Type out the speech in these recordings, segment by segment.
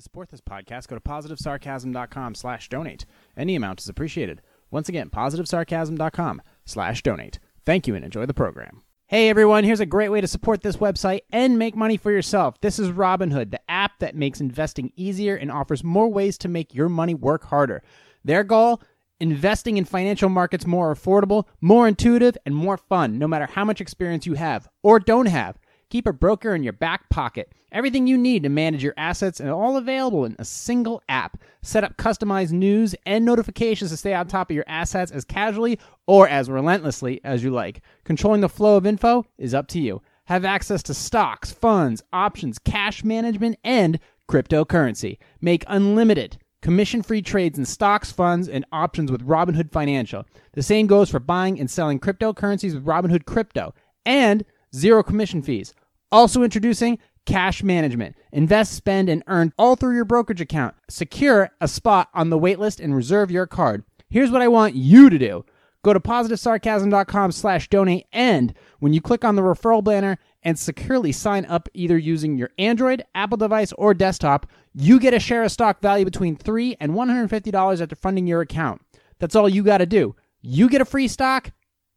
To support this podcast, go to positivesarcasm.com slash donate. Any amount is appreciated. Once again, positivesarcasm.com slash donate. Thank you and enjoy the program. Hey everyone, here's a great way to support this website and make money for yourself. This is Robinhood, the app that makes investing easier and offers more ways to make your money work harder. Their goal? Investing in financial markets more affordable, more intuitive, and more fun, no matter how much experience you have or don't have. Keep a broker in your back pocket. Everything you need to manage your assets and all available in a single app. Set up customized news and notifications to stay on top of your assets as casually or as relentlessly as you like. Controlling the flow of info is up to you. Have access to stocks, funds, options, cash management, and cryptocurrency. Make unlimited commission free trades in stocks, funds, and options with Robinhood Financial. The same goes for buying and selling cryptocurrencies with Robinhood Crypto. And zero commission fees. Also introducing cash management. Invest, spend, and earn all through your brokerage account. Secure a spot on the waitlist and reserve your card. Here's what I want you to do. Go to positivesarcasm.com slash donate and when you click on the referral banner and securely sign up either using your Android, Apple device, or desktop, you get a share of stock value between 3 and $150 after funding your account. That's all you got to do. You get a free stock,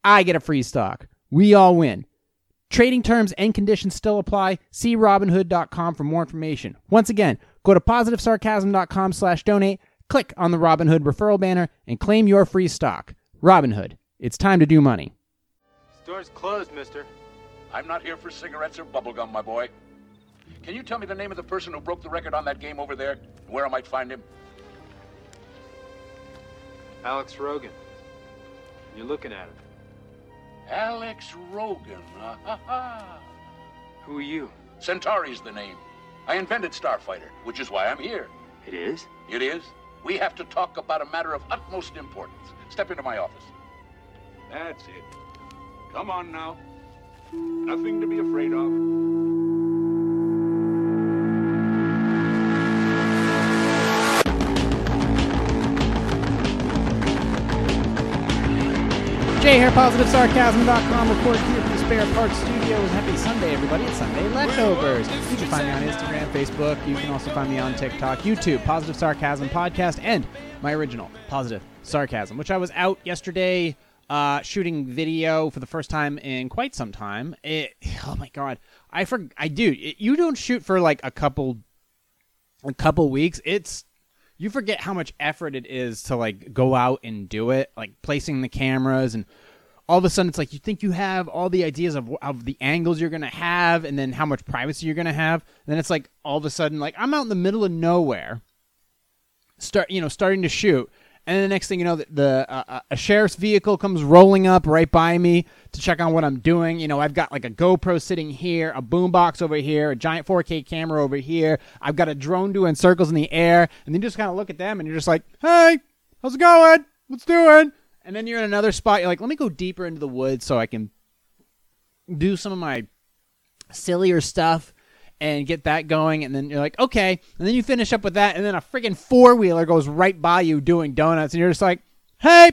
I get a free stock. We all win. Trading terms and conditions still apply. See Robinhood.com for more information. Once again, go to positivesarcasm.com slash donate, click on the Robinhood referral banner, and claim your free stock. Robinhood, it's time to do money. Store's closed, mister. I'm not here for cigarettes or bubblegum, my boy. Can you tell me the name of the person who broke the record on that game over there? Where I might find him? Alex Rogan. You're looking at him. Alex Rogan. Ah, ha, ha. Who are you? Centauri's the name. I invented Starfighter, which is why I'm here. It is? It is. We have to talk about a matter of utmost importance. Step into my office. That's it. Come on now. Nothing to be afraid of. Jay here, PositiveSarcasm.com, recorded here from the Spare Parts Studios. Happy Sunday, everybody. It's Sunday Leftovers. You can find me on Instagram, Facebook. You can also find me on TikTok, YouTube, Positive Sarcasm Podcast, and my original, Positive Sarcasm, which I was out yesterday uh, shooting video for the first time in quite some time. It, oh my God. I for, I do. You don't shoot for like a couple a couple weeks. It's you forget how much effort it is to like go out and do it, like placing the cameras and all of a sudden it's like you think you have all the ideas of, of the angles you're gonna have and then how much privacy you're gonna have. And then it's like all of a sudden like I'm out in the middle of nowhere, start you know starting to shoot, and the next thing you know, the, the uh, a sheriff's vehicle comes rolling up right by me to check on what I'm doing. You know, I've got like a GoPro sitting here, a boombox over here, a giant 4K camera over here. I've got a drone doing circles in the air, and then you just kind of look at them and you're just like, "Hey, how's it going? What's doing?" And then you're in another spot. You're like, "Let me go deeper into the woods so I can do some of my sillier stuff." And get that going, and then you're like, okay, and then you finish up with that, and then a freaking four wheeler goes right by you doing donuts, and you're just like, hey,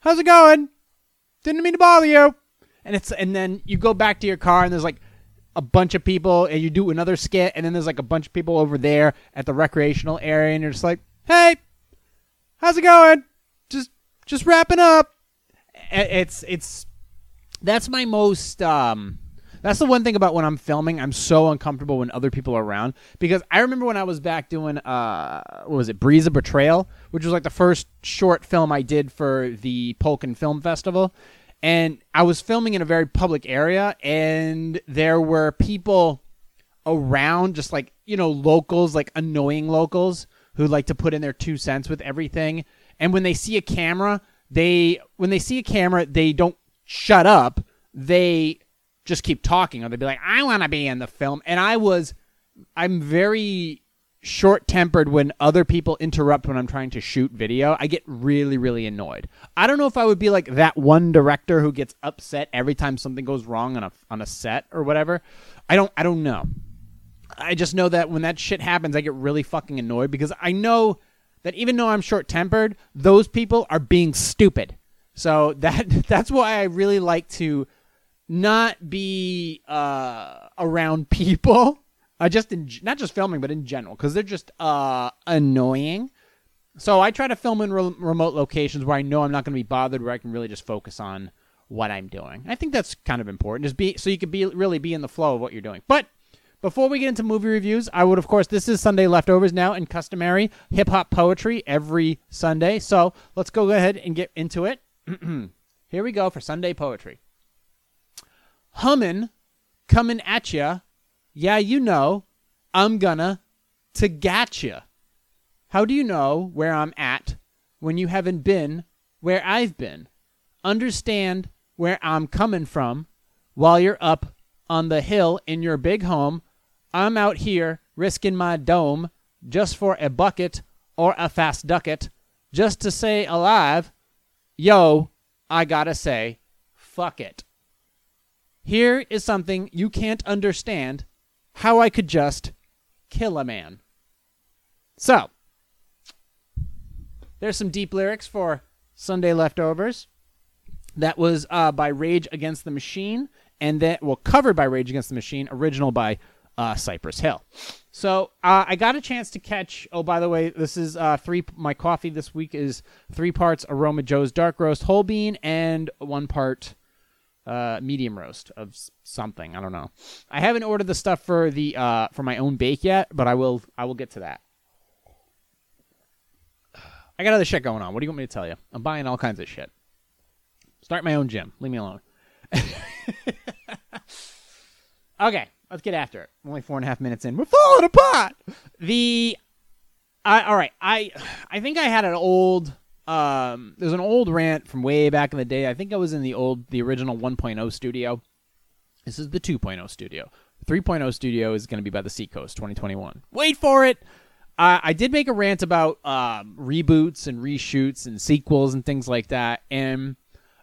how's it going? Didn't mean to bother you. And it's and then you go back to your car, and there's like a bunch of people, and you do another skit, and then there's like a bunch of people over there at the recreational area, and you're just like, hey, how's it going? Just just wrapping up. It's it's that's my most um that's the one thing about when I'm filming. I'm so uncomfortable when other people are around because I remember when I was back doing uh, what was it, Breeze of Betrayal, which was like the first short film I did for the Polkin Film Festival, and I was filming in a very public area, and there were people around, just like you know, locals, like annoying locals who like to put in their two cents with everything, and when they see a camera, they when they see a camera, they don't shut up. They just keep talking or they'd be like i want to be in the film. And i was i'm very short tempered when other people interrupt when i'm trying to shoot video. I get really really annoyed. I don't know if i would be like that one director who gets upset every time something goes wrong on a on a set or whatever. I don't i don't know. I just know that when that shit happens i get really fucking annoyed because i know that even though i'm short tempered those people are being stupid. So that that's why i really like to not be uh, around people just in not just filming, but in general, because they're just uh, annoying. So I try to film in re- remote locations where I know I'm not going to be bothered, where I can really just focus on what I'm doing. I think that's kind of important, just be so you can be really be in the flow of what you're doing. But before we get into movie reviews, I would, of course, this is Sunday Leftovers now and customary hip hop poetry every Sunday. So let's go ahead and get into it. Here we go for Sunday poetry. Hummin', coming at ya. Yeah, you know, I'm gonna to gatcha. How do you know where I'm at when you haven't been where I've been? Understand where I'm coming from while you're up on the hill in your big home. I'm out here risking my dome just for a bucket or a fast ducket just to say alive. Yo, I gotta say, fuck it. Here is something you can't understand how I could just kill a man. So, there's some deep lyrics for Sunday Leftovers. That was uh, by Rage Against the Machine, and that well covered by Rage Against the Machine, original by uh, Cypress Hill. So uh, I got a chance to catch. Oh, by the way, this is uh, three. My coffee this week is three parts Aroma Joe's dark roast whole bean and one part uh, medium roast of something. I don't know. I haven't ordered the stuff for the uh, for my own bake yet, but I will. I will get to that. I got other shit going on. What do you want me to tell you? I'm buying all kinds of shit. Start my own gym. Leave me alone. okay, let's get after it. Only four and a half minutes in. We're falling apart. The, I all right. I I think I had an old. Um, there's an old rant from way back in the day. I think I was in the old, the original 1.0 studio. This is the 2.0 studio. 3.0 studio is going to be by the Seacoast 2021. Wait for it. Uh, I did make a rant about um, reboots and reshoots and sequels and things like that, and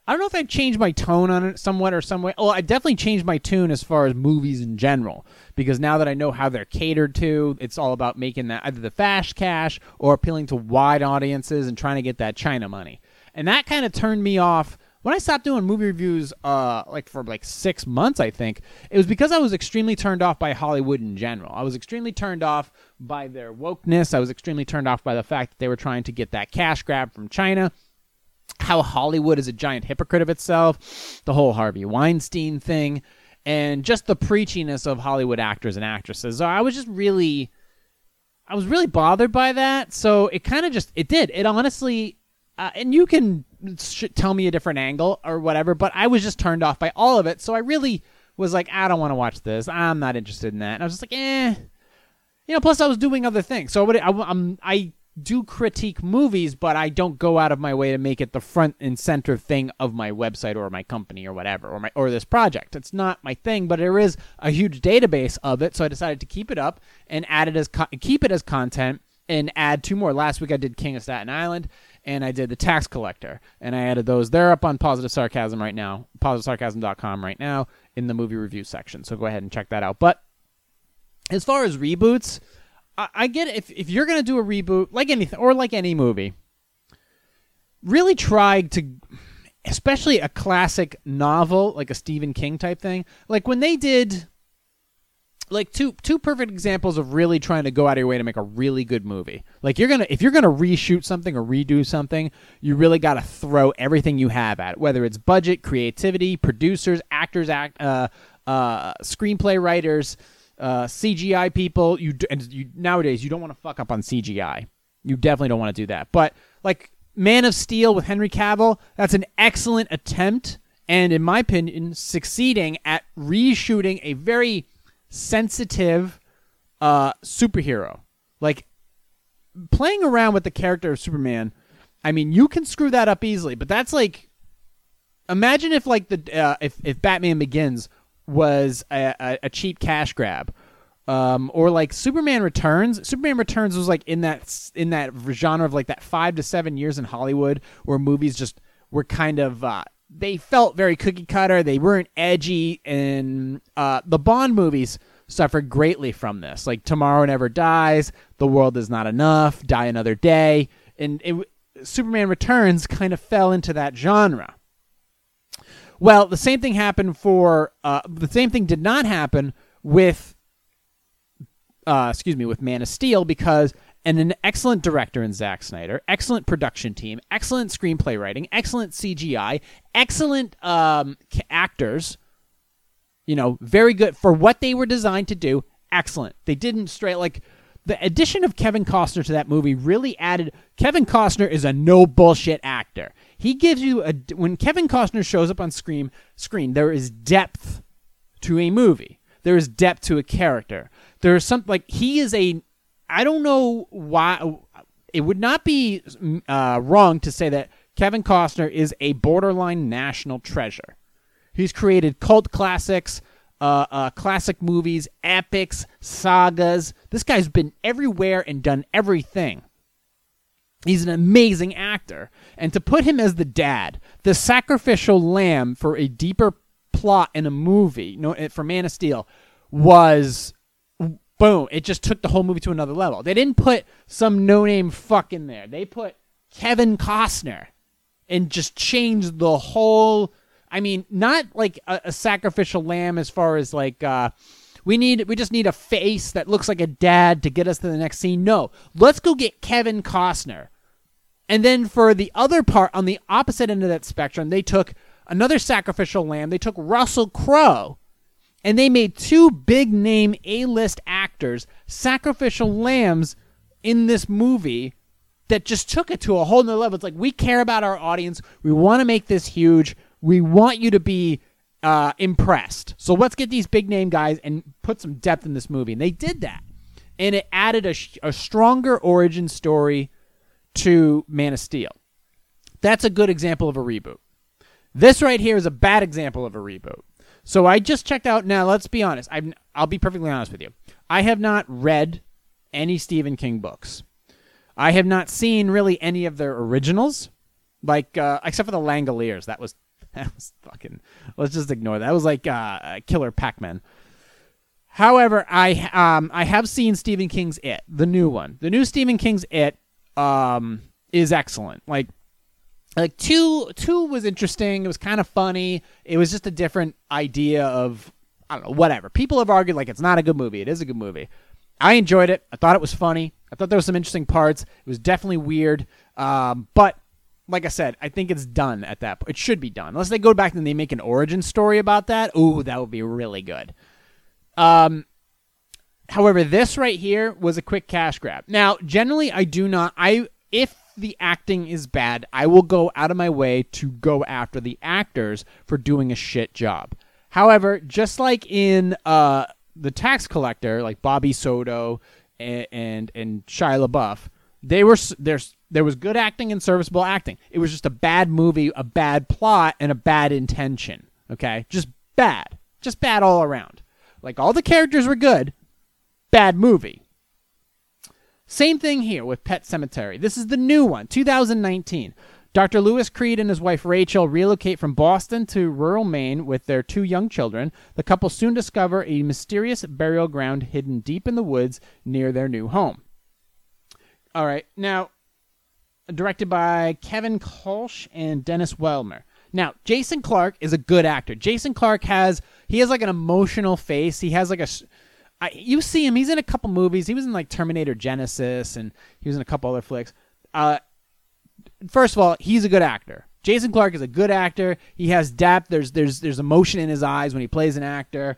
I don't know if I've changed my tone on it somewhat or some way. Well, I definitely changed my tune as far as movies in general because now that I know how they're catered to, it's all about making that either the fast cash or appealing to wide audiences and trying to get that China money. And that kind of turned me off when I stopped doing movie reviews, uh, like for like six months, I think it was because I was extremely turned off by Hollywood in general. I was extremely turned off by their wokeness. I was extremely turned off by the fact that they were trying to get that cash grab from China how Hollywood is a giant hypocrite of itself, the whole Harvey Weinstein thing, and just the preachiness of Hollywood actors and actresses. So I was just really, I was really bothered by that. So it kind of just, it did. It honestly, uh, and you can sh- tell me a different angle or whatever, but I was just turned off by all of it. So I really was like, I don't want to watch this. I'm not interested in that. And I was just like, eh. You know, plus I was doing other things. So I, would, I'm, I do critique movies, but I don't go out of my way to make it the front and center thing of my website or my company or whatever or my or this project. It's not my thing, but there is a huge database of it, so I decided to keep it up and add it as co- keep it as content and add two more. Last week I did King of Staten Island and I did the Tax Collector and I added those. They're up on Positive Sarcasm right now, positivesarcasm.com right now in the movie review section. So go ahead and check that out. But as far as reboots, I, get it. If, if you're going to do a reboot, like anything, or like any movie, really try to, especially a classic novel, like a Stephen King type thing. Like when they did, like two two perfect examples of really trying to go out of your way to make a really good movie. Like you're gonna if you're gonna reshoot something or redo something, you really got to throw everything you have at it, whether it's budget, creativity, producers, actors, act, uh, uh, screenplay writers uh, CGI people. You and you nowadays you don't want to fuck up on CGI. You definitely don't want to do that. But like Man of Steel with Henry Cavill, that's an excellent attempt, and in my opinion, succeeding at reshooting a very sensitive uh, superhero. Like playing around with the character of Superman. I mean, you can screw that up easily, but that's like imagine if like the uh, if if Batman Begins was a, a, a cheap cash grab. Um, or like Superman Returns. Superman Returns was like in that in that genre of like that five to seven years in Hollywood where movies just were kind of uh, they felt very cookie cutter. They weren't edgy, and uh, the Bond movies suffered greatly from this. Like Tomorrow Never Dies, The World Is Not Enough, Die Another Day, and it, Superman Returns kind of fell into that genre. Well, the same thing happened for uh, the same thing did not happen with uh, excuse me, with Man of Steel because and an excellent director in Zack Snyder, excellent production team, excellent screenplay writing, excellent CGI, excellent um, actors. You know, very good for what they were designed to do. Excellent. They didn't straight like the addition of Kevin Costner to that movie really added. Kevin Costner is a no bullshit actor. He gives you a when Kevin Costner shows up on screen. Screen there is depth to a movie. There is depth to a character. There is something like he is a. I don't know why. It would not be uh, wrong to say that Kevin Costner is a borderline national treasure. He's created cult classics uh, uh, classic movies, epics, sagas. This guy's been everywhere and done everything. He's an amazing actor. And to put him as the dad, the sacrificial lamb for a deeper plot in a movie, no, for Man of Steel, was boom. It just took the whole movie to another level. They didn't put some no name fuck in there. They put Kevin Costner and just changed the whole I mean, not like a, a sacrificial lamb as far as like uh, we need we just need a face that looks like a dad to get us to the next scene. No, let's go get Kevin Costner. And then for the other part on the opposite end of that spectrum, they took another sacrificial lamb. They took Russell Crowe and they made two big name A-list actors sacrificial lambs in this movie that just took it to a whole nother level. It's like we care about our audience. We want to make this huge. We want you to be uh, impressed. So let's get these big name guys and put some depth in this movie. And they did that. And it added a, a stronger origin story to Man of Steel. That's a good example of a reboot. This right here is a bad example of a reboot. So I just checked out. Now, let's be honest. i will be perfectly honest with you. I have not read any Stephen King books. I have not seen really any of their originals, like uh, except for the Langoliers. That was that was fucking. Let's just ignore that. That was like uh, Killer Pac-Man. However, I um I have seen Stephen King's It, the new one. The new Stephen King's It um is excellent. Like like two two was interesting. It was kind of funny. It was just a different idea of I don't know, whatever. People have argued like it's not a good movie. It is a good movie. I enjoyed it. I thought it was funny. I thought there was some interesting parts. It was definitely weird. Um, but like I said, I think it's done at that point. It should be done. Unless they go back and they make an origin story about that. Ooh, that would be really good. Um, however, this right here was a quick cash grab. Now, generally, I do not. I if the acting is bad, I will go out of my way to go after the actors for doing a shit job. However, just like in uh, the tax collector, like Bobby Soto and and, and Shia LaBeouf, they were there's there was good acting and serviceable acting. It was just a bad movie, a bad plot, and a bad intention. Okay, just bad, just bad all around. Like all the characters were good, bad movie. Same thing here with Pet Sematary. This is the new one, 2019. Dr. Louis Creed and his wife Rachel relocate from Boston to rural Maine with their two young children. The couple soon discover a mysterious burial ground hidden deep in the woods near their new home. All right. Now, directed by Kevin Kolsch and Dennis Widmyer. Now, Jason Clarke is a good actor. Jason Clarke has he has like an emotional face. He has like a I, you see him. He's in a couple movies. He was in like Terminator Genisys, and he was in a couple other flicks. Uh, first of all, he's a good actor. Jason Clarke is a good actor. He has depth. There's there's there's emotion in his eyes when he plays an actor.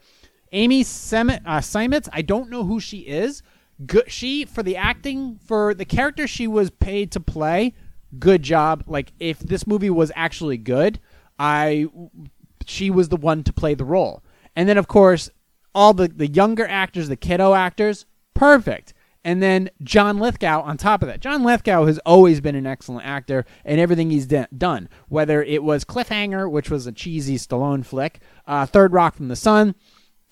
Amy Seimetz, uh, I don't know who she is, good she for the acting for the character she was paid to play good job. Like if this movie was actually good i she was the one to play the role. And then of course all the the younger actors the kiddo actors perfect. And then John Lithgow on top of that. John Lithgow has always been an excellent actor in everything he's de- done, whether it was Cliffhanger, which was a cheesy Stallone flick, uh, Third Rock from the Sun,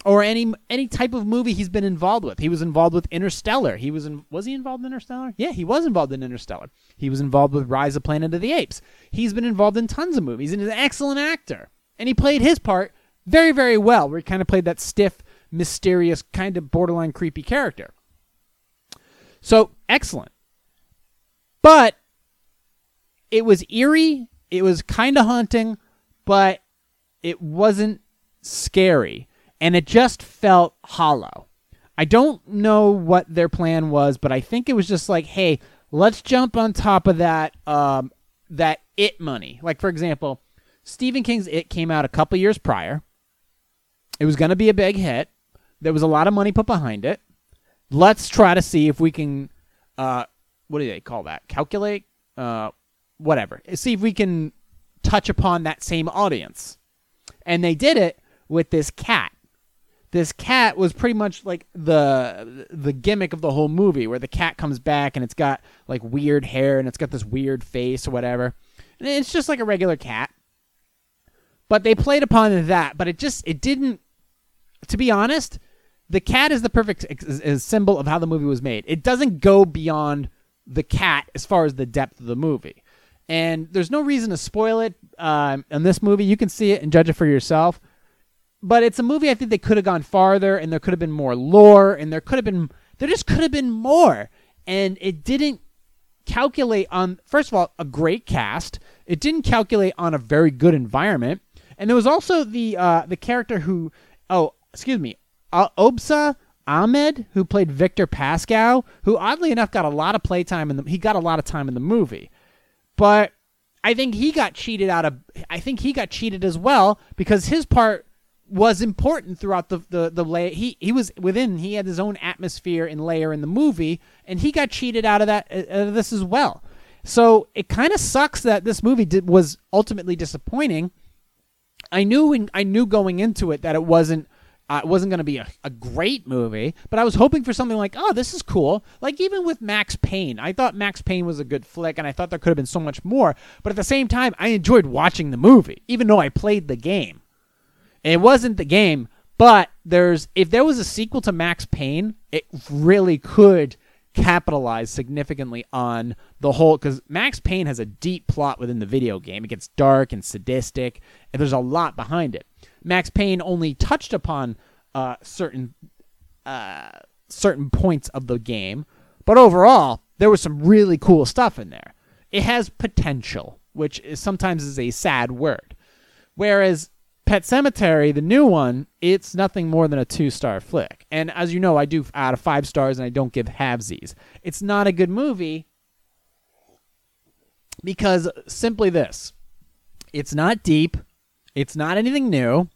or any any type of movie he's been involved with. He was involved with Interstellar. He was in, was he involved in Interstellar? Yeah, he was involved in Interstellar. He was involved with Rise of Planet of the Apes. He's been involved in tons of movies and is an excellent actor. And he played his part very very well. Where he kind of played that stiff, mysterious, kind of borderline creepy character. So, excellent. But it was eerie, it was kind of haunting, but it wasn't scary and it just felt hollow. I don't know what their plan was, but I think it was just like, hey, let's jump on top of that um, that it money. Like for example, Stephen King's It came out a couple years prior. It was going to be a big hit. There was a lot of money put behind it. Let's try to see if we can, uh, what do they call that? Calculate, uh, whatever. See if we can touch upon that same audience. And they did it with this cat. This cat was pretty much like the the gimmick of the whole movie, where the cat comes back and it's got like weird hair and it's got this weird face or whatever. And it's just like a regular cat. But they played upon that, but it just it didn't. To be honest, the cat is the perfect symbol of how the movie was made. It doesn't go beyond the cat as far as the depth of the movie and there's no reason to spoil it um, in this movie. You can see it and judge it for yourself. But it's a movie I think they could have gone farther, and there could have been more lore, and there could have been there just could have been more, and it didn't calculate on first of all a great cast. It didn't calculate on a very good environment, and there was also the uh, the character who oh excuse me uh, Obssa Ahmed who played Victor Pascow, who oddly enough got a lot of playtime in the he got a lot of time in the movie. But I think he got cheated out of. I think he got cheated as well because his part was important throughout the the the layer. He he was within. He had his own atmosphere and layer in the movie, and he got cheated out of that uh, of this as well. So it kind of sucks that this movie did, was ultimately disappointing. I knew in, I knew going into it that it wasn't uh, it wasn't going to be a, a great movie, but I was hoping for something like, oh, this is cool. Like even with Max Payne, I thought Max Payne was a good flick, and I thought there could have been so much more. But at the same time, I enjoyed watching the movie, even though I played the game. It wasn't the game, but there's if there was a sequel to Max Payne, it really could capitalize significantly on the whole because Max Payne has a deep plot within the video game. It gets dark and sadistic, and there's a lot behind it. Max Payne only touched upon uh, certain uh, certain points of the game, but overall there was some really cool stuff in there. It has potential, which is sometimes is a sad word. Whereas Pet Sematary, the new one, it's nothing more than a two star flick. And as you know, I do out of five stars and I don't give halvesies. It's not a good movie because simply this it's not deep, it's not anything new.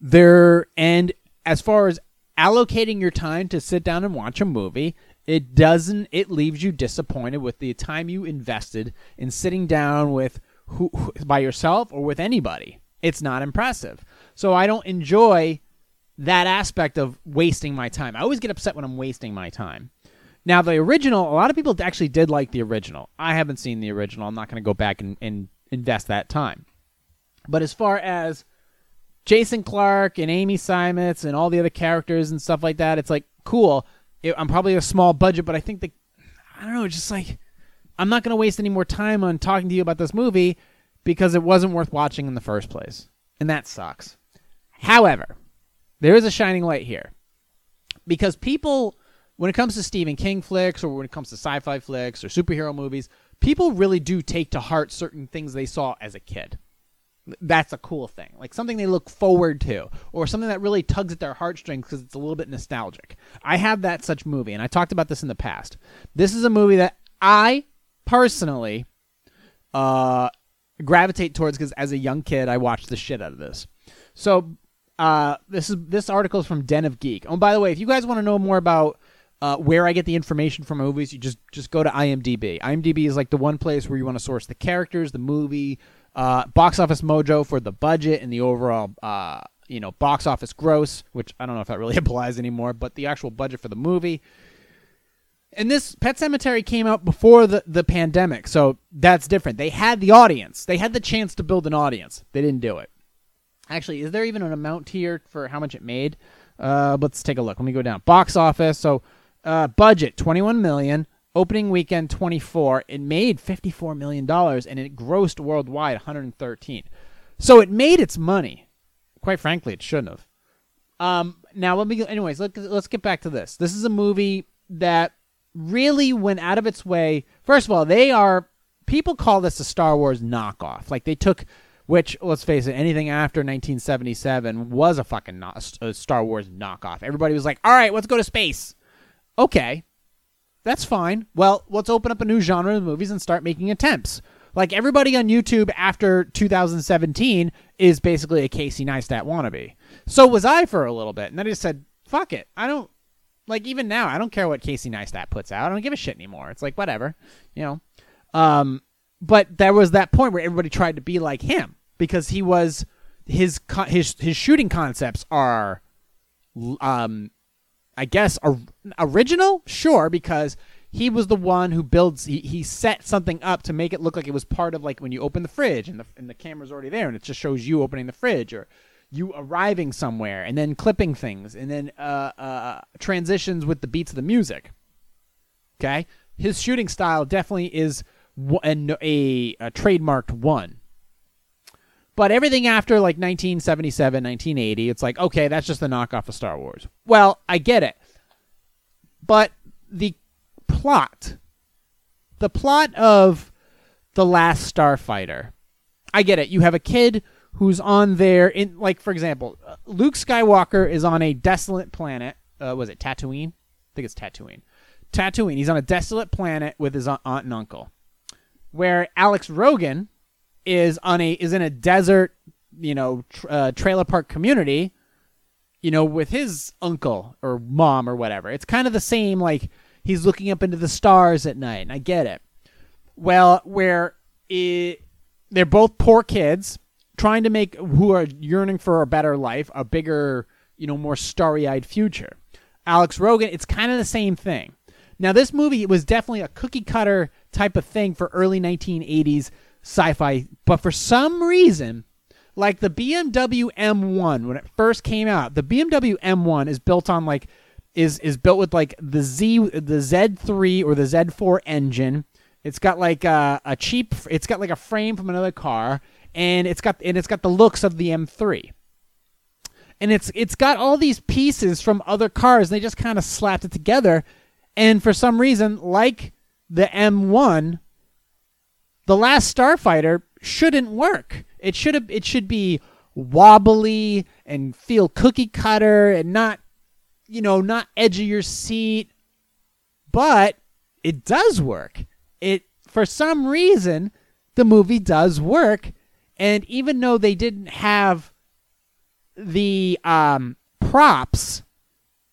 There and as far as allocating your time to sit down and watch a movie, it doesn't it leaves you disappointed with the time you invested in sitting down with who by yourself or with anybody. It's not impressive. So I don't enjoy that aspect of wasting my time. I always get upset when I'm wasting my time. Now, the original, a lot of people actually did like the original. I haven't seen the original. I'm not going to go back and, and invest that time. But as far as Jason Clarke and Amy Simons and all the other characters and stuff like that, it's like cool. It, I'm probably a small budget, but I think the I don't know, just like I'm not going to waste any more time on talking to you about this movie because it wasn't worth watching in the first place, and that sucks. However, there is a shining light here. Because people, when it comes to Stephen King flicks or when it comes to sci-fi flicks or superhero movies, people really do take to heart certain things they saw as a kid. That's a cool thing. Like something they look forward to or something that really tugs at their heartstrings because it's a little bit nostalgic. I have that such movie and i talked about this in the past. This is a movie that i personally uh gravitate towards because as a young kid i watched the shit out of this. So uh this is this article is from den of geek. Oh by the way if you guys want to know more about uh, where I get the information from movies, you just just go to IMDb. IMDb is like the one place where you want to source the characters, the movie, uh, box office mojo for the budget and the overall uh, you know box office gross which i don't know if that really applies anymore but the actual budget for the movie and this pet sematary came out before the, the pandemic so that's different they had the audience they had the chance to build an audience they didn't do it actually is there even an amount here for how much it made uh, let's take a look let me go down box office so uh, budget 21 million Opening weekend 24, it made 54 million dollars and it grossed worldwide 113. So it made its money. Quite frankly, it shouldn't have. Um, now let me. Anyways, let, let's get back to this. This is a movie that really went out of its way. First of all, they are people call this a Star Wars knockoff. Like they took Which, let's face it, anything after 1977 was a fucking no- a Star Wars knockoff. Everybody was like, "All right, let's go to space." Okay, that's fine. Well, let's open up a new genre of movies and start making attempts. Like everybody on YouTube after 2017 is basically a Casey Neistat wannabe. So was I for a little bit, and then I just said, "Fuck it, I don't." Like even now, I don't care what Casey Neistat puts out. I don't give a shit anymore. It's like whatever, you know. Um, but there was that point where everybody tried to be like him because he was his his his shooting concepts are um I guess or, original sure because he was the one who builds he, he set something up to make it look like it was part of like when you open the fridge and the and the camera's already there and it just shows you opening the fridge or you arriving somewhere and then clipping things and then uh, uh, transitions with the beats of the music okay his shooting style definitely is a, a, a trademarked one. But everything after like 1977, 1980, it's like, okay, that's just the knockoff of Star Wars. Well, I get it. But the plot, the plot of The Last Starfighter, I get it. You have a kid who's on there, in like, for example, uh, Luke Skywalker is on a desolate planet. Uh, was it Tatooine? I think it's Tatooine. Tatooine. He's on a desolate planet with his aunt and uncle where Alex Rogan is on a is in a desert, you know, tr- uh, trailer park community, you know, with his uncle or mom or whatever. It's kind of the same. Like he's looking up into the stars at night. And I get it. Well, where it, they're both poor kids trying to make who are yearning for a better life, a bigger, you know, more starry-eyed future. Alex Rogan, it's kind of the same thing. Now, this movie was definitely a cookie cutter type of thing for early 1980s sci-fi, but for some reason, like the BMW M1 when it first came out, the BMW M1 is built on like is is built with like the Z the Z3 or the Z4 engine. It's got like a, a cheap it's got like a frame from another car and it's got and it's got the looks of the M3 and it's it's got all these pieces from other cars. And they just kind of slapped it together, and for some reason, like the M1, the last Starfighter shouldn't work. It should have it should be wobbly and feel cookie cutter and not you know, not edge of your seat. But it does work. It for some reason the movie does work and even though they didn't have the um, props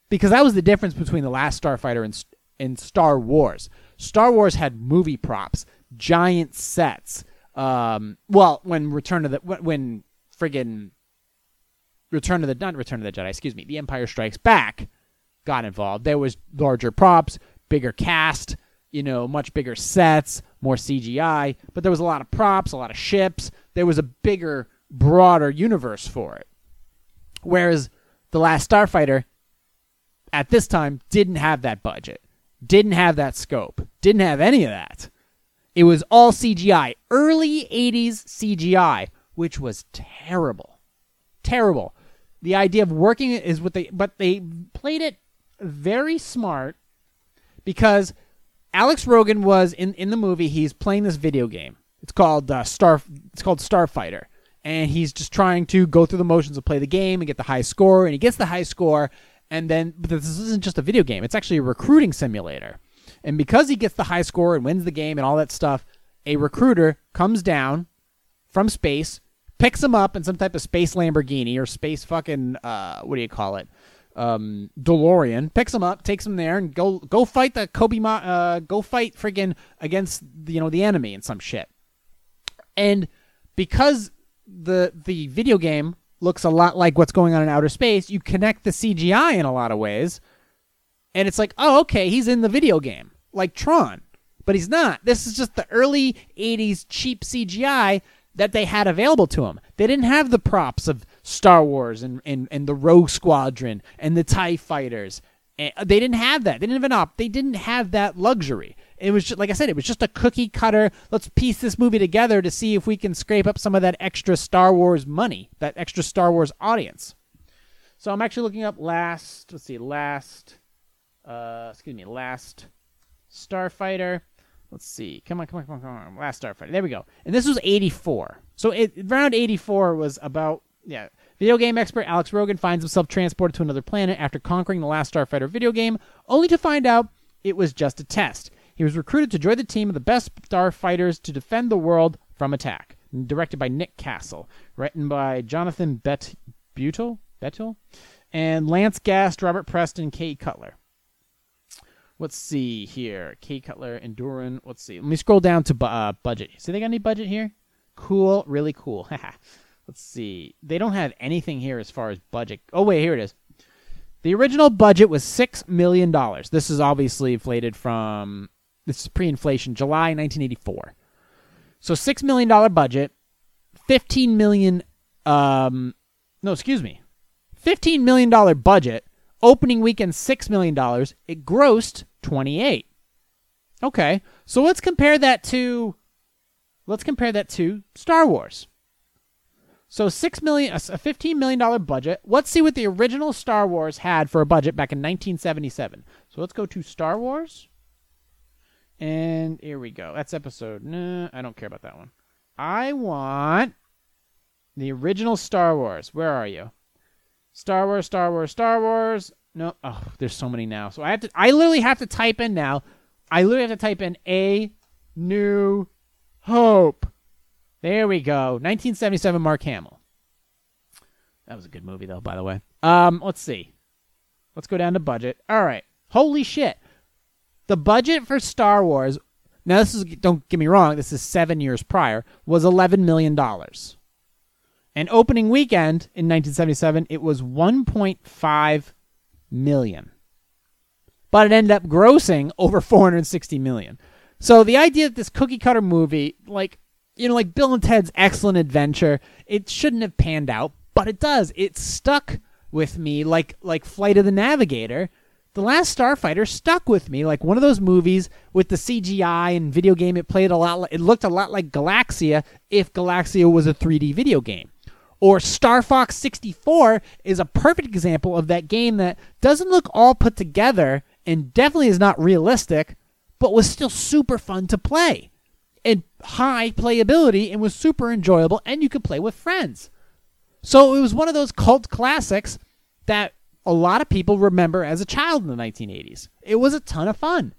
because that was the difference between the last Starfighter and and Star Wars. Star Wars had movie props, giant sets. Um, well, when Return of the when friggin' Return of the not Return of the Jedi, excuse me, The Empire Strikes Back got involved. There was larger props, bigger cast, you know, much bigger sets, more CGI, but there was a lot of props, a lot of ships. There was a bigger, broader universe for it. Whereas The Last Starfighter at this time didn't have that budget didn't have that scope, didn't have any of that. It was all CGI, early 80s CGI, which was terrible. Terrible. The idea of working is what they, but they played it very smart because Alex Rogan was in, in the movie, he's playing this video game. It's called uh, Star, it's called Starfighter. And he's just trying to go through the motions of play the game and get the high score. And he gets the high score and then this isn't just a video game it's actually a recruiting simulator and because he gets the high score and wins the game and all that stuff a recruiter comes down from space picks him up in some type of space lamborghini or space fucking uh, what do you call it um, DeLorean picks him up, takes him there, and go go fight the Kobe. Ma- uh, go fight friggin' against the, you know the enemy and some shit. And because the the video game looks a lot like what's going on in outer space. You connect the CGI in a lot of ways, and it's like, oh, okay, he's in the video game, like Tron, but he's not. This is just the early '80s cheap CGI that they had available to him. They didn't have the props of Star Wars and and, and the Rogue Squadron and the Tie Fighters. And they didn't have that. They didn't have an op. They didn't have that luxury. It was just, like I said, it was just a cookie cutter. Let's piece this movie together to see if we can scrape up some of that extra Star Wars money, that extra Star Wars audience. So I'm actually looking up last. Let's see, last. Uh, excuse me, last Starfighter. Let's see. Come on, come on, come on, come on. Last Starfighter. There we go. And this was 84. So it, around 84 was about yeah. Video game expert Alex Rogan finds himself transported to another planet after conquering the last Starfighter video game, only to find out it was just a test. He was recruited to join the team of the best starfighters to defend the world from attack. Directed by Nick Castle, written by Jonathan Bet- Butel, Betel, and Lance Gast, Robert Preston, Kay Cutler. Let's see here. Kay Cutler and Duran. Let's see. Let me scroll down to bu- uh, budget. See, they got any budget here? Cool, really cool. Let's see. They don't have anything here as far as budget. Oh wait, here it is. The original budget was six million dollars. This is obviously inflated from this is pre-inflation, July 1984. So six million dollar budget, fifteen million. Um, no, excuse me, fifteen million dollar budget. Opening weekend six million dollars. It grossed twenty eight. Okay, so let's compare that to let's compare that to Star Wars. So six million, a fifteen million dollar budget. Let's see what the original Star Wars had for a budget back in 1977. So let's go to Star Wars, and here we go. That's episode. No, I don't care about that one. I want the original Star Wars. Where are you? Star Wars, Star Wars, Star Wars. No, oh, there's so many now. So I have to. I literally have to type in now. I literally have to type in a new hope. There we go. 1977 Mark Hamill. That was a good movie though, by the way. Um, let's see. Let's go down to budget. All right. Holy shit. The budget for Star Wars, now this is don't get me wrong, this is 7 years prior, was 11 million dollars. And opening weekend in 1977, it was 1.5 million. But it ended up grossing over 460 million. So the idea that this cookie cutter movie, like you know, like Bill and Ted's Excellent Adventure, it shouldn't have panned out, but it does. It stuck with me like like Flight of the Navigator. The Last Starfighter stuck with me like one of those movies with the CGI and video game. It played a lot. It looked a lot like Galaxia if Galaxia was a 3D video game. Or Star Fox 64 is a perfect example of that game that doesn't look all put together and definitely is not realistic, but was still super fun to play and high playability and was super enjoyable and you could play with friends. So it was one of those cult classics that a lot of people remember as a child in the 1980s. It was a ton of fun.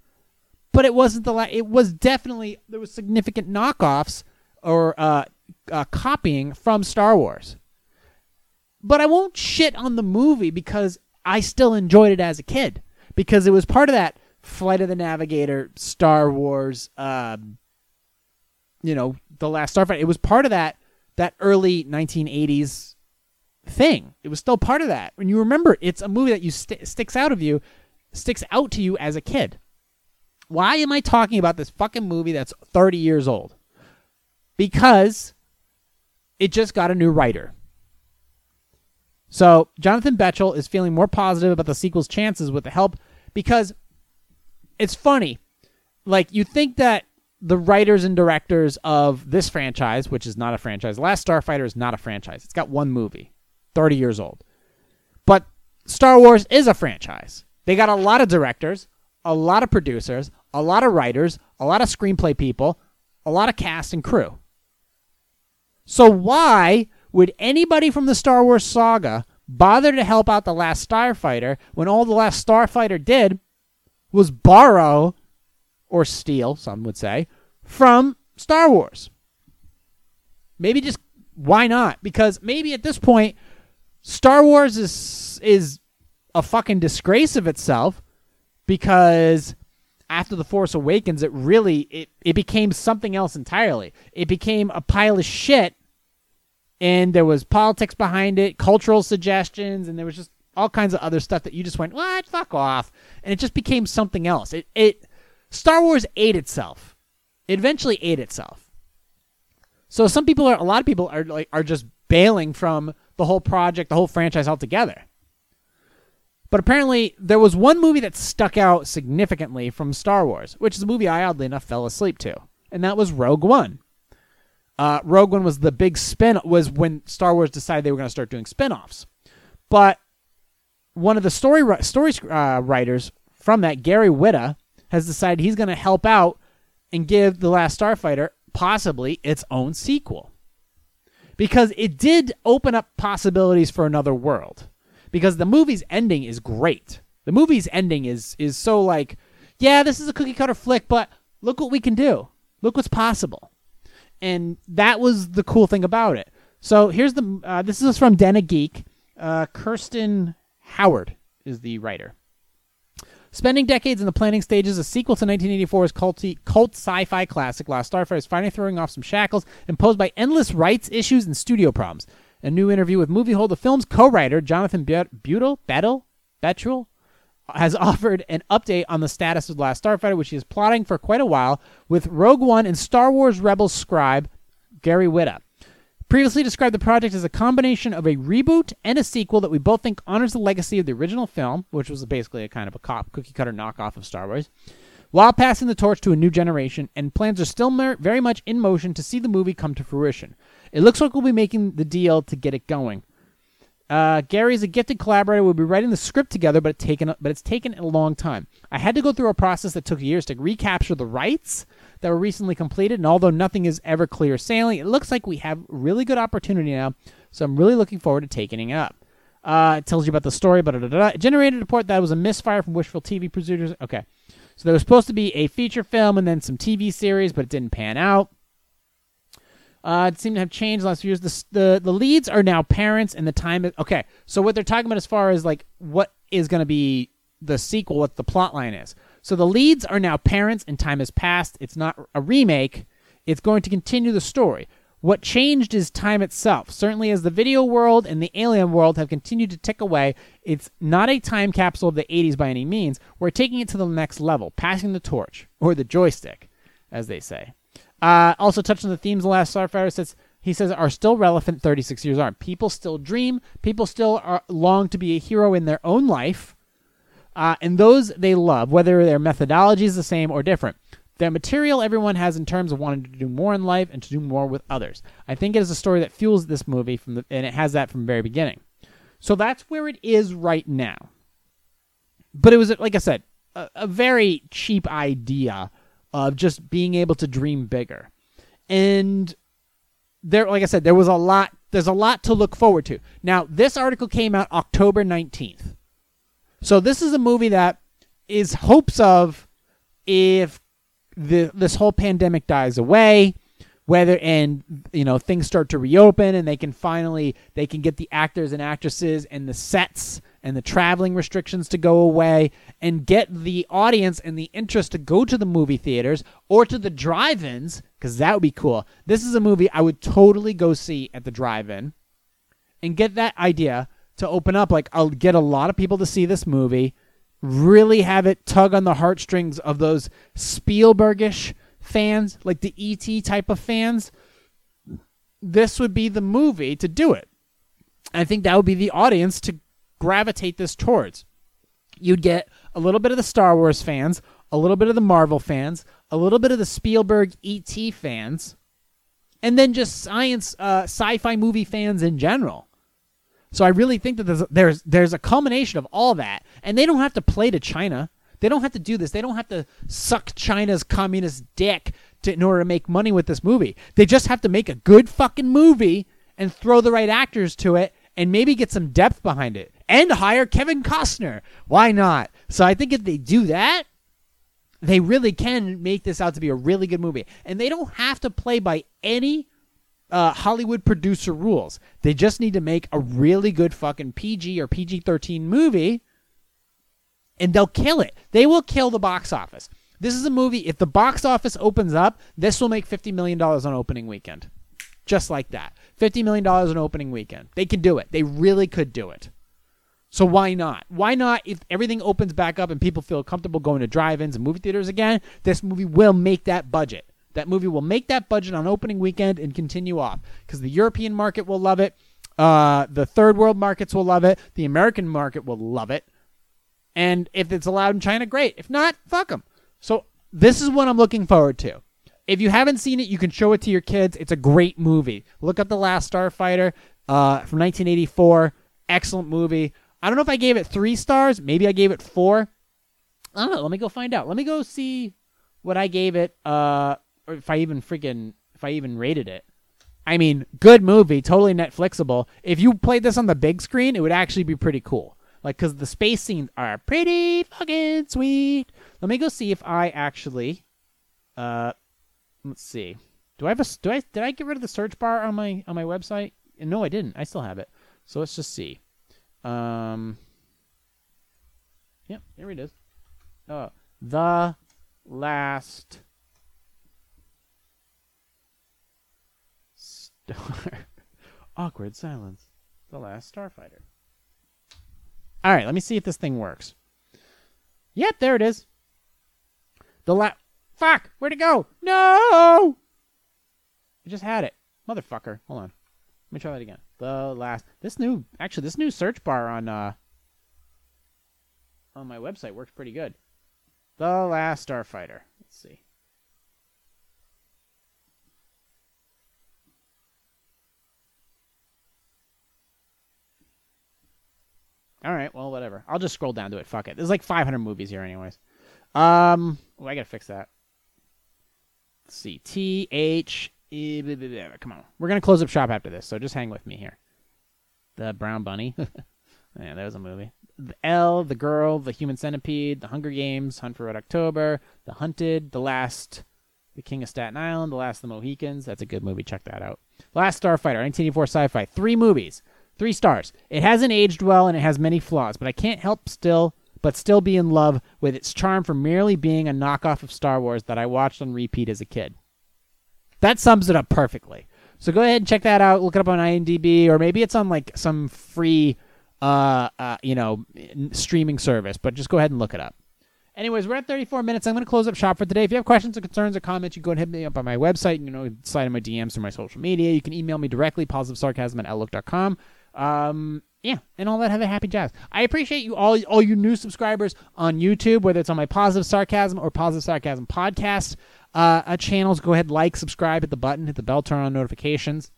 But it wasn't the it was definitely there was significant knockoffs or uh, uh, copying from Star Wars. But I won't shit on the movie because I still enjoyed it as a kid because it was part of that Flight of the Navigator, Star Wars, um, you know, the Last Starfighter. It was part of that that early 1980s thing. It was still part of that. When you remember, it's a movie that you st- sticks out of you, sticks out to you as a kid. Why am I talking about this fucking movie that's 30 years old? Because it just got a new writer. So Jonathan Betchel is feeling more positive about the sequel's chances with the help because it's funny. Like you think that the writers and directors of this franchise, which is not a franchise, Last Starfighter is not a franchise. It's got one movie, 30 years old. But Star Wars is a franchise. They got a lot of directors, a lot of producers, a lot of writers, a lot of screenplay people, a lot of cast and crew. So why would anybody from the Star Wars saga bother to help out the last Starfighter when all the last Starfighter did was borrow or steal, some would say, from Star Wars? Maybe just why not? Because maybe at this point Star Wars is is a fucking disgrace of itself because after the Force Awakens it really it, it became something else entirely. It became a pile of shit and there was politics behind it, cultural suggestions, and there was just all kinds of other stuff that you just went, "What? Fuck off!" And it just became something else. It it Star Wars ate itself. It eventually ate itself. So some people are, a lot of people are like are just bailing from the whole project, the whole franchise altogether. But apparently, there was one movie that stuck out significantly from Star Wars, which is a movie I oddly enough fell asleep to, and that was Rogue One. Uh, Rogue One was the big spin. Was when Star Wars decided they were going to start doing spin-offs. But one of the story story uh, writers from that, Gary Whitta, has decided he's going to help out and give the Last Starfighter possibly its own sequel. Because it did open up possibilities for another world. Because the movie's ending is great. The movie's ending is is so like, yeah, this is a cookie cutter flick, but look what we can do. Look what's possible. And that was the cool thing about it. So here's the uh, this is from Den Geek. Uh, Kirsten Howard is the writer. Spending decades in the planning stages, a sequel to 1984's culty, cult sci-fi classic Last Starfighter is finally throwing off some shackles imposed by endless rights issues and studio problems. A new interview with Moviehole, the film's co-writer Jonathan Butel, Bettel, Bettrell, has offered an update on the status of Last Starfighter, which he is plotting for quite a while, with Rogue One and Star Wars Rebels scribe Gary Whitta. Previously described the project as a combination of a reboot and a sequel that we both think honors the legacy of the original film, which was basically a kind of a cop, cookie cutter knockoff of Star Wars, while passing the torch to a new generation, and plans are still mer- very much in motion to see the movie come to fruition. It looks like we'll be making the deal to get it going. Uh, Gary is a gifted collaborator. We'll be writing the script together, but it's taken but it's taken a long time. I had to go through a process that took years to recapture the rights that were recently completed, and although nothing is ever clear sailing, it looks like we have really good opportunity now. So I'm really looking forward to taking it up. Uh, it tells you about the story, but it generated a report that was a misfire from Wishful TV producers. Okay, so there was supposed to be a feature film and then some TV series, but it didn't pan out. Uh, it seemed to have changed last few years. The, the the leads are now parents, and the time is okay. So what they're talking about as far as like what is going to be the sequel, what the plot line is. So the leads are now parents, and time has passed. It's not a remake. It's going to continue the story. What changed is time itself. Certainly, as the video world and the alien world have continued to tick away, it's not a time capsule of the 80s by any means. We're taking it to the next level, passing the torch, or the joystick, as they say. Uh, also touched on the themes of Last Starfighter says he says are still relevant 36 years on. People still dream. People still are, long to be a hero in their own life, uh, and those they love, whether their methodology is the same or different. The material everyone has in terms of wanting to do more in life and to do more with others. I think it is a story that fuels this movie from the, and it has that from the very beginning. So that's where it is right now. But it was, like I said, a, a very cheap idea of just being able to dream bigger. And there like I said, there was a lot there's a lot to look forward to. Now, this article came out October 19th. So this is a movie that is hopes of if the this whole pandemic dies away, whether and you know things start to reopen and they can finally they can get the actors and actresses and the sets and the traveling restrictions to go away and get the audience and the interest to go to the movie theaters or to the drive-ins because that would be cool. This is a movie i would totally go see at the drive-in and get that idea to open up. Like i'll get a lot of people to see this movie really have it tug on the heartstrings of those spielbergish fans like the et type of fans. This would be the movie to do it. I think that would be the audience to gravitate this towards. You'd get a little bit of the Star Wars fans, a little bit of the Marvel fans, a little bit of the Spielberg ET fans, and then just science, uh, sci-fi movie fans in general. So I really think that there's, there's there's a culmination of all that, and they don't have to play to China. They don't have to do this. They don't have to suck China's communist dick to, in order to make money with this movie. They just have to make a good fucking movie and throw the right actors to it and maybe get some depth behind it and hire Kevin Costner. Why not? So I think if they do that, they really can make this out to be a really good movie. And they don't have to play by any uh, Hollywood producer rules. They just need to make a really good fucking PG or PG 13 movie and they'll kill it. They will kill the box office. This is a movie, if the box office opens up, this will make $50 million on opening weekend. Just like that. $50 million on opening weekend. They can do it. They really could do it. So why not? Why not if everything opens back up and people feel comfortable going to drive-ins and movie theaters again, this movie will make that budget. That movie will make that budget on opening weekend and continue off because the European market will love it. Uh, the third world markets will love it. The American market will love it. And if it's allowed in China, great. If not, fuck them. So this is what I'm looking forward to. If you haven't seen it, you can show it to your kids. It's a great movie. Look up The Last Starfighter uh, from 1984. Excellent movie. I don't know if I gave it three stars. Maybe I gave it four. I don't know. Let me go find out. Let me go see what I gave it. Uh, or if I even freaking if I even rated it. I mean, good movie, totally Netflixable. If you played this on the big screen, it would actually be pretty cool. Like, because the space scenes are pretty fucking sweet. Let me go see if I actually. Uh, let's see. Do I have a? Do I did I get rid of the search bar on my on my website? No, I didn't. I still have it. So let's just see. Um. Yep, here it is. Oh, the last star. Awkward silence. The last starfighter. All right, let me see if this thing works. Yep, there it is. The la Fuck! Where'd it go? No! I just had it. Motherfucker. Hold on. Let me try that again. The last this new actually this new search bar on uh on my website works pretty good. The last starfighter. Let's see. All right, well, whatever. I'll just scroll down to it. Fuck it. There's like 500 movies here, anyways. Um, oh, I gotta fix that. Let's see. T H. Eh, e, blah. Come on. We're gonna close up shop after this, so just hang with me here. The Brown Bunny. yeah, that was a movie. The L, The Girl, The Human Centipede, The Hunger Games, Hunt for Red October, The Hunted, The Last, The King of Staten Island, The Last of the Mohicans. That's a good movie. Check that out. Last Starfighter, 1984 sci-fi. Three movies. Three stars. It hasn't aged well and it has many flaws, but I can't help still but still be in love with its charm for merely being a knockoff of Star Wars that I watched on repeat as a kid. That sums it up perfectly. So go ahead and check that out. Look it up on IMDb, or maybe it's on like some free, uh, uh, you know, streaming service. But just go ahead and look it up. Anyways, we're at 34 minutes. I'm going to close up shop for today. If you have questions or concerns or comments, you can go and hit me up on my website. You know, slide in my DMs or my social media. You can email me directly, positivesarcasm at outlook.com. Um, yeah, and all that other happy jazz. I appreciate you all, all you new subscribers on YouTube, whether it's on my Positive Sarcasm or Positive Sarcasm podcast uh, uh, channels. Go ahead, like, subscribe, hit the button, hit the bell, turn on notifications.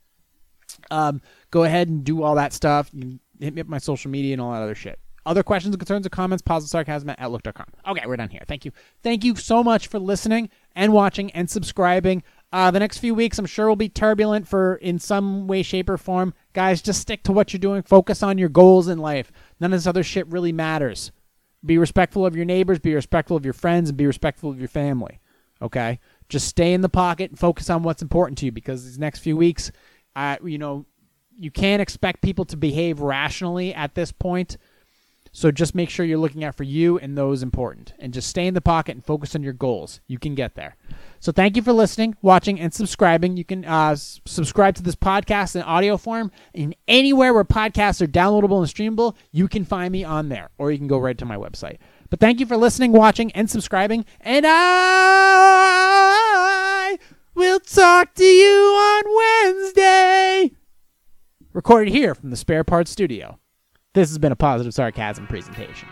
Um, go ahead and do all that stuff. You hit me up my social media and all that other shit. Other questions, concerns, or comments, positive sarcasm at outlook.com. Okay, we're done here. Thank you. Thank you so much for listening and watching and subscribing. Uh, the next few weeks, I'm sure, will be turbulent for in some way, shape, or form. Guys, just stick to what you're doing. Focus on your goals in life. None of this other shit really matters. Be respectful of your neighbors, be respectful of your friends, and be respectful of your family. Okay? Just stay in the pocket and focus on what's important to you because these next few weeks, you know, you can't expect people to behave rationally at this point. So just make sure you're looking out for you and those important. And just stay in the pocket and focus on your goals. You can get there. So thank you for listening, watching, and subscribing. You can uh, subscribe to this podcast in audio form. In anywhere where podcasts are downloadable and streamable, you can find me on there. Or you can go right to my website. But thank you for listening, watching, and subscribing. And I will talk to you on Wednesday. Recorded here from the Spare Parts Studio. This has been a positive sarcasm presentation.